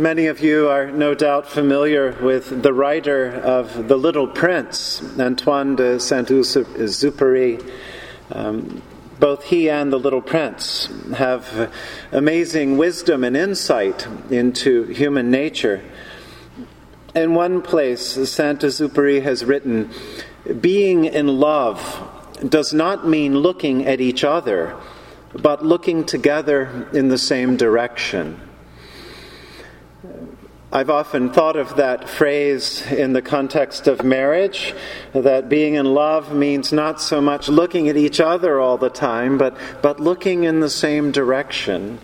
Many of you are no doubt familiar with the writer of The Little Prince, Antoine de Saint Exupéry. Um, both he and the Little Prince have amazing wisdom and insight into human nature. In one place, Saint Exupéry has written, Being in love does not mean looking at each other, but looking together in the same direction. I've often thought of that phrase in the context of marriage that being in love means not so much looking at each other all the time, but, but looking in the same direction.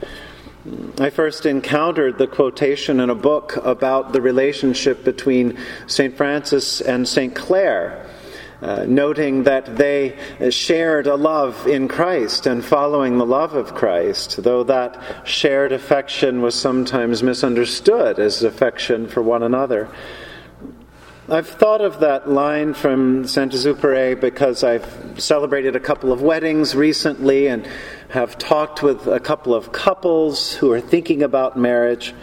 I first encountered the quotation in a book about the relationship between St. Francis and St. Clare uh, noting that they shared a love in Christ and following the love of Christ, though that shared affection was sometimes misunderstood as affection for one another. I've thought of that line from Saint Exupéry because I've celebrated a couple of weddings recently and have talked with a couple of couples who are thinking about marriage.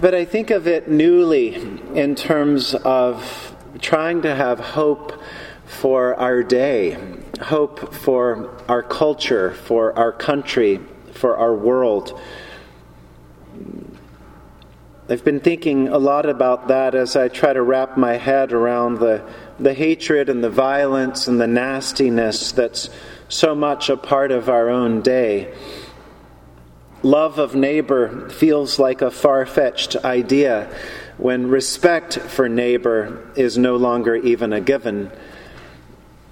But I think of it newly in terms of trying to have hope for our day, hope for our culture, for our country, for our world. I've been thinking a lot about that as I try to wrap my head around the, the hatred and the violence and the nastiness that's so much a part of our own day. Love of neighbor feels like a far fetched idea when respect for neighbor is no longer even a given.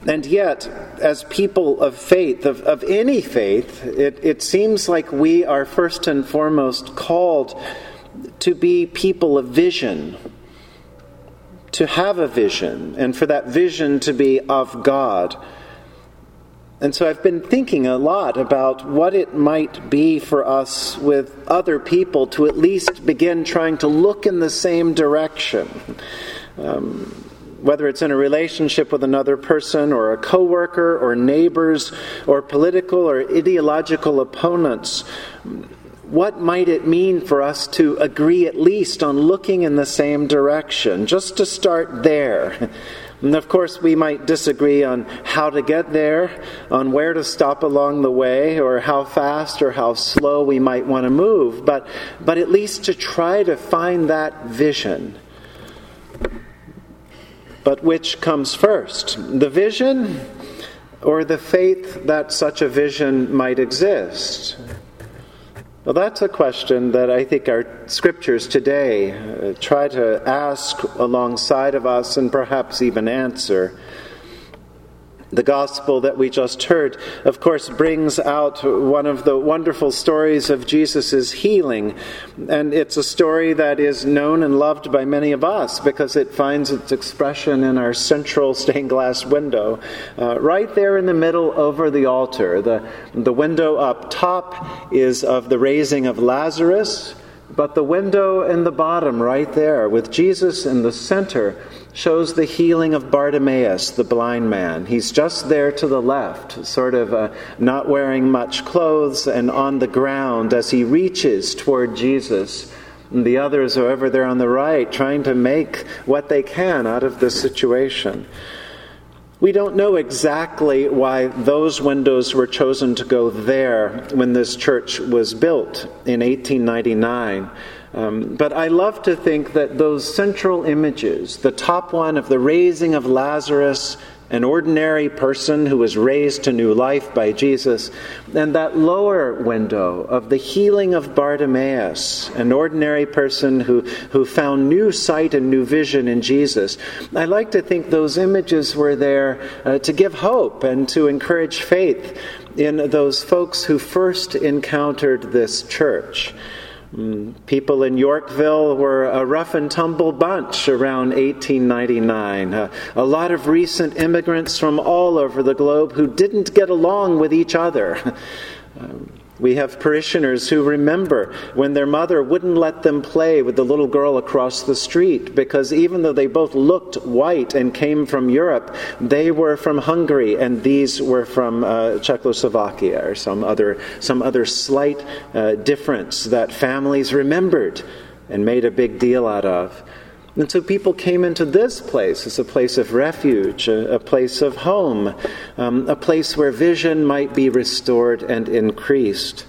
And yet, as people of faith, of, of any faith, it, it seems like we are first and foremost called to be people of vision, to have a vision, and for that vision to be of God and so I've been thinking a lot about what it might be for us with other people to at least begin trying to look in the same direction. Um, whether it's in a relationship with another person or a coworker or neighbors or political or ideological opponents, what might it mean for us to agree at least on looking in the same direction? Just to start there. And of course, we might disagree on how to get there, on where to stop along the way, or how fast or how slow we might want to move, but, but at least to try to find that vision. But which comes first? The vision or the faith that such a vision might exist? Well, that's a question that I think our scriptures today uh, try to ask alongside of us and perhaps even answer. The gospel that we just heard, of course, brings out one of the wonderful stories of Jesus' healing. And it's a story that is known and loved by many of us because it finds its expression in our central stained glass window, uh, right there in the middle over the altar. The, the window up top is of the raising of Lazarus. But the window in the bottom, right there, with Jesus in the center, shows the healing of Bartimaeus, the blind man. He's just there to the left, sort of uh, not wearing much clothes and on the ground as he reaches toward Jesus. And the others are over there on the right, trying to make what they can out of the situation. We don't know exactly why those windows were chosen to go there when this church was built in 1899. Um, but I love to think that those central images, the top one of the raising of Lazarus an ordinary person who was raised to new life by Jesus, and that lower window of the healing of Bartimaeus, an ordinary person who, who found new sight and new vision in Jesus. I like to think those images were there uh, to give hope and to encourage faith in those folks who first encountered this church. Mm, people in Yorkville were a rough and tumble bunch around 1899. Uh, a lot of recent immigrants from all over the globe who didn't get along with each other. Um, We have parishioners who remember when their mother wouldn't let them play with the little girl across the street because even though they both looked white and came from Europe, they were from Hungary and these were from uh, Czechoslovakia or some other, some other slight uh, difference that families remembered and made a big deal out of. And so people came into this place as a place of refuge, a, a place of home, um, a place where vision might be restored and increased.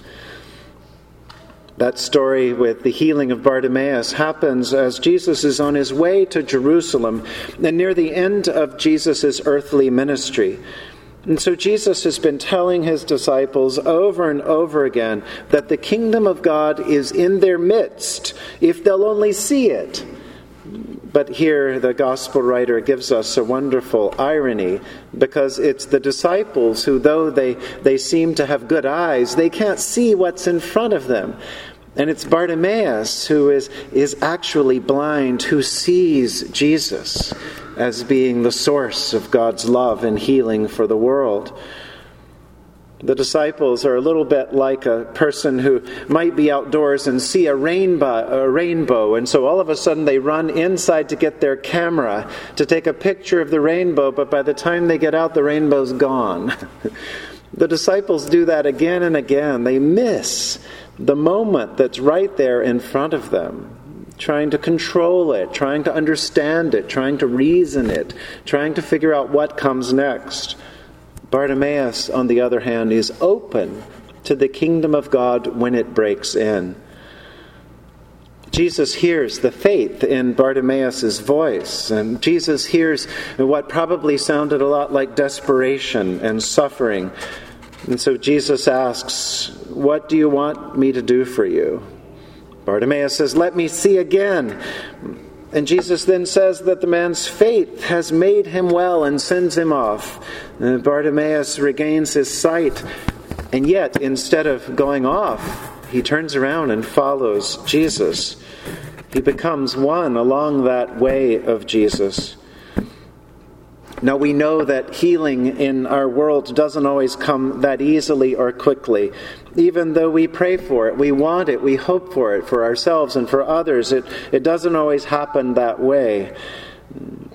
That story with the healing of Bartimaeus happens as Jesus is on his way to Jerusalem and near the end of Jesus' earthly ministry. And so Jesus has been telling his disciples over and over again that the kingdom of God is in their midst if they'll only see it. But here the gospel writer gives us a wonderful irony because it's the disciples who, though they, they seem to have good eyes, they can't see what's in front of them. And it's Bartimaeus who is, is actually blind, who sees Jesus as being the source of God's love and healing for the world. The disciples are a little bit like a person who might be outdoors and see a rainbow, a rainbow, and so all of a sudden they run inside to get their camera to take a picture of the rainbow, but by the time they get out, the rainbow's gone. the disciples do that again and again. They miss the moment that's right there in front of them, trying to control it, trying to understand it, trying to reason it, trying to figure out what comes next. Bartimaeus, on the other hand, is open to the kingdom of God when it breaks in. Jesus hears the faith in Bartimaeus' voice, and Jesus hears what probably sounded a lot like desperation and suffering. And so Jesus asks, What do you want me to do for you? Bartimaeus says, Let me see again. And Jesus then says that the man's faith has made him well and sends him off. And Bartimaeus regains his sight, and yet, instead of going off, he turns around and follows Jesus. He becomes one along that way of Jesus. Now, we know that healing in our world doesn't always come that easily or quickly. Even though we pray for it, we want it, we hope for it for ourselves and for others, it, it doesn't always happen that way.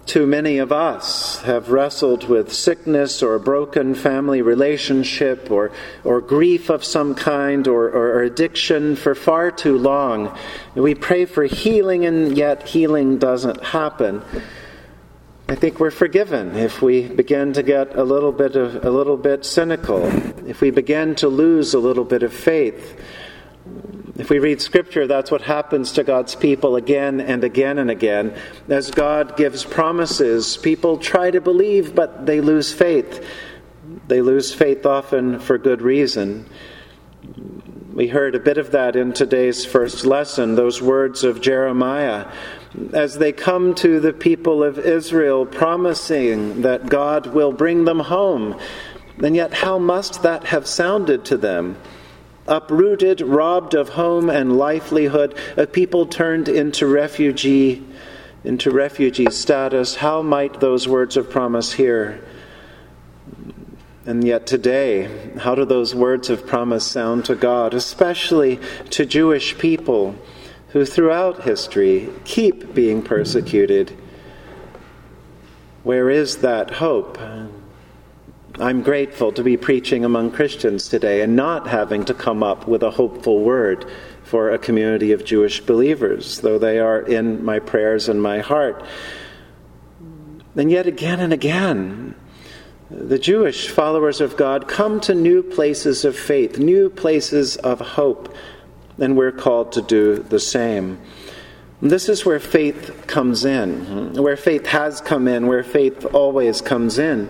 Too many of us have wrestled with sickness or a broken family relationship or, or grief of some kind or, or, or addiction for far too long. We pray for healing, and yet healing doesn't happen. I think we're forgiven if we begin to get a little bit of a little bit cynical, if we begin to lose a little bit of faith. If we read scripture, that's what happens to God's people again and again and again. As God gives promises, people try to believe, but they lose faith. They lose faith often for good reason. We heard a bit of that in today's first lesson, those words of Jeremiah as they come to the people of Israel, promising that God will bring them home. And yet, how must that have sounded to them? Uprooted, robbed of home and livelihood, a people turned into refugee, into refugee status. How might those words of promise here? And yet, today, how do those words of promise sound to God, especially to Jewish people? Who throughout history keep being persecuted. Where is that hope? I'm grateful to be preaching among Christians today and not having to come up with a hopeful word for a community of Jewish believers, though they are in my prayers and my heart. And yet, again and again, the Jewish followers of God come to new places of faith, new places of hope and we're called to do the same. This is where faith comes in, where faith has come in, where faith always comes in.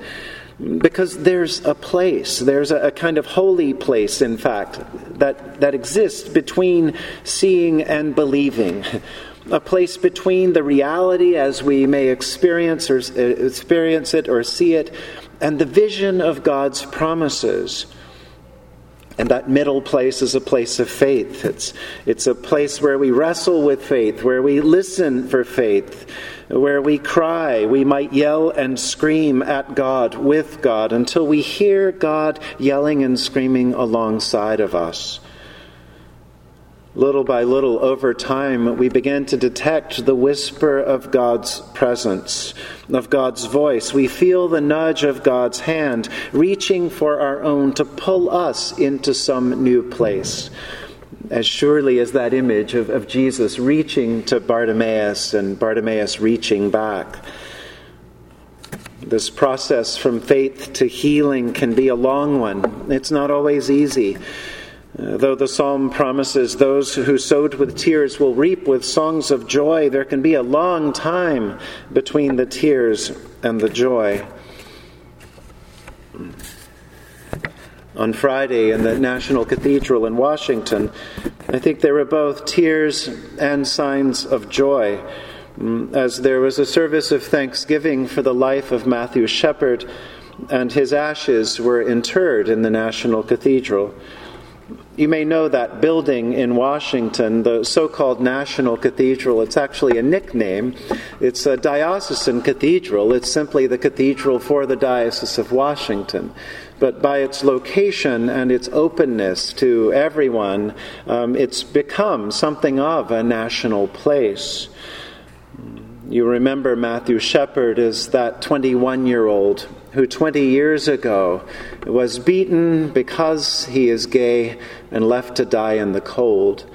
Because there's a place, there's a, a, kind of holy place, in fact, that, that exists between seeing and believing. A place between the reality as we may experience or experience it or see it, and the vision of God's promises. And that middle place is a place of faith. It's, it's a place where we wrestle with faith, where we listen for faith, where we cry. We might yell and scream at God, with God, until we hear God yelling and screaming alongside of us. Little by little, over time, we begin to detect the whisper of God's presence, of God's voice. We feel the nudge of God's hand reaching for our own to pull us into some new place. As surely as that image of, of Jesus reaching to Bartimaeus and Bartimaeus reaching back. This process from faith to healing can be a long one. It's not always easy. Uh, though the psalm promises those who sowed with tears will reap with songs of joy, there can be a long time between the tears and the joy. On Friday in the National Cathedral in Washington, I think there were both tears and signs of joy mm, as there was a service of thanksgiving for the life of Matthew Shepard, and his ashes were interred in the National Cathedral. You may know that building in Washington, the so called National Cathedral. It's actually a nickname. It's a diocesan cathedral. It's simply the cathedral for the Diocese of Washington. But by its location and its openness to everyone, um, it's become something of a national place. You remember Matthew Shepard is that 21 year old who 20 years ago was beaten because he is gay and left to die in the cold.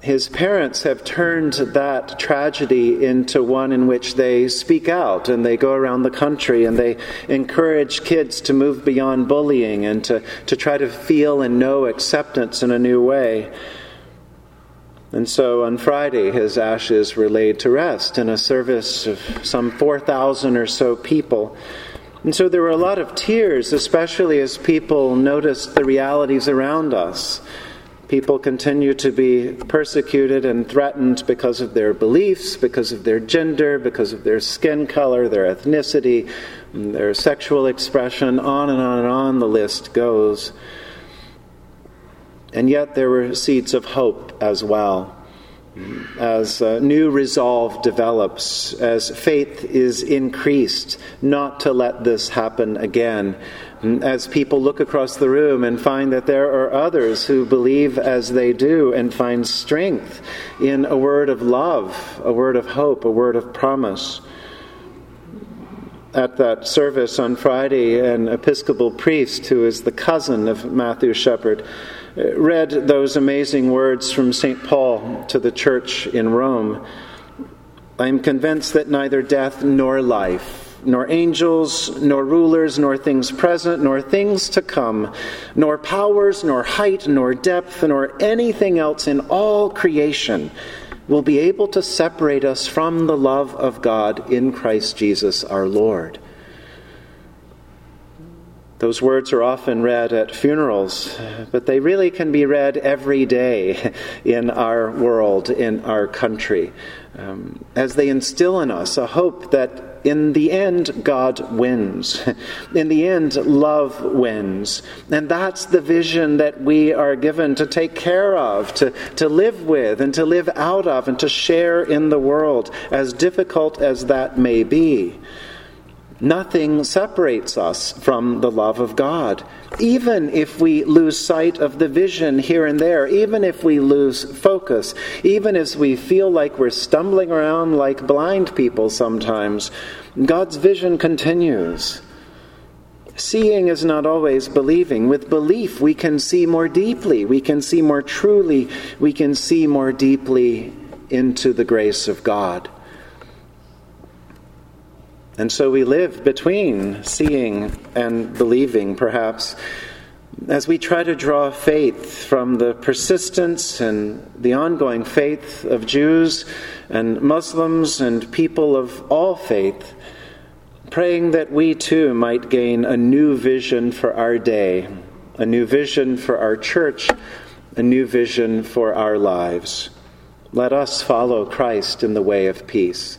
His parents have turned that tragedy into one in which they speak out and they go around the country and they encourage kids to move beyond bullying and to, to try to feel and know acceptance in a new way. And so on Friday, his ashes were laid to rest in a service of some 4,000 or so people. And so there were a lot of tears, especially as people noticed the realities around us. People continue to be persecuted and threatened because of their beliefs, because of their gender, because of their skin color, their ethnicity, their sexual expression, on and on and on the list goes. And yet there were seeds of hope as well as uh, new resolve develops, as faith is increased not to let this happen again, as people look across the room and find that there are others who believe as they do and find strength in a word of love, a word of hope, a word of promise. At that service on Friday, an Episcopal priest who is the cousin of Matthew Shepard read those amazing words from St. Paul to the church in Rome. I am convinced that neither death nor life, nor angels, nor rulers, nor things present, nor things to come, nor powers, nor height, nor depth, nor anything else in all creation will be able to separate us from the love of God in Christ Jesus our Lord. Those words are often read at funerals, but they really can be read every day in our world, in our country, um, as they instill in us a hope that in the end, God wins. In the end, love wins. And that's the vision that we are given to take care of, to, to live with, and to live out of, and to share in the world, as difficult as that may be. Nothing separates us from the love of God. Even if we lose sight of the vision here and there, even if we lose focus, even as we feel like we're stumbling around like blind people sometimes, God's vision continues. Seeing is not always believing. With belief, we can see more deeply, we can see more truly, we can see more deeply into the grace of God. And so we live between seeing and believing, perhaps, as we try to draw faith from the persistence and the ongoing faith of Jews and Muslims and people of all faith, praying that we too might gain a new vision for our day, a new vision for our church, a new vision for our lives. Let us follow Christ in the way of peace.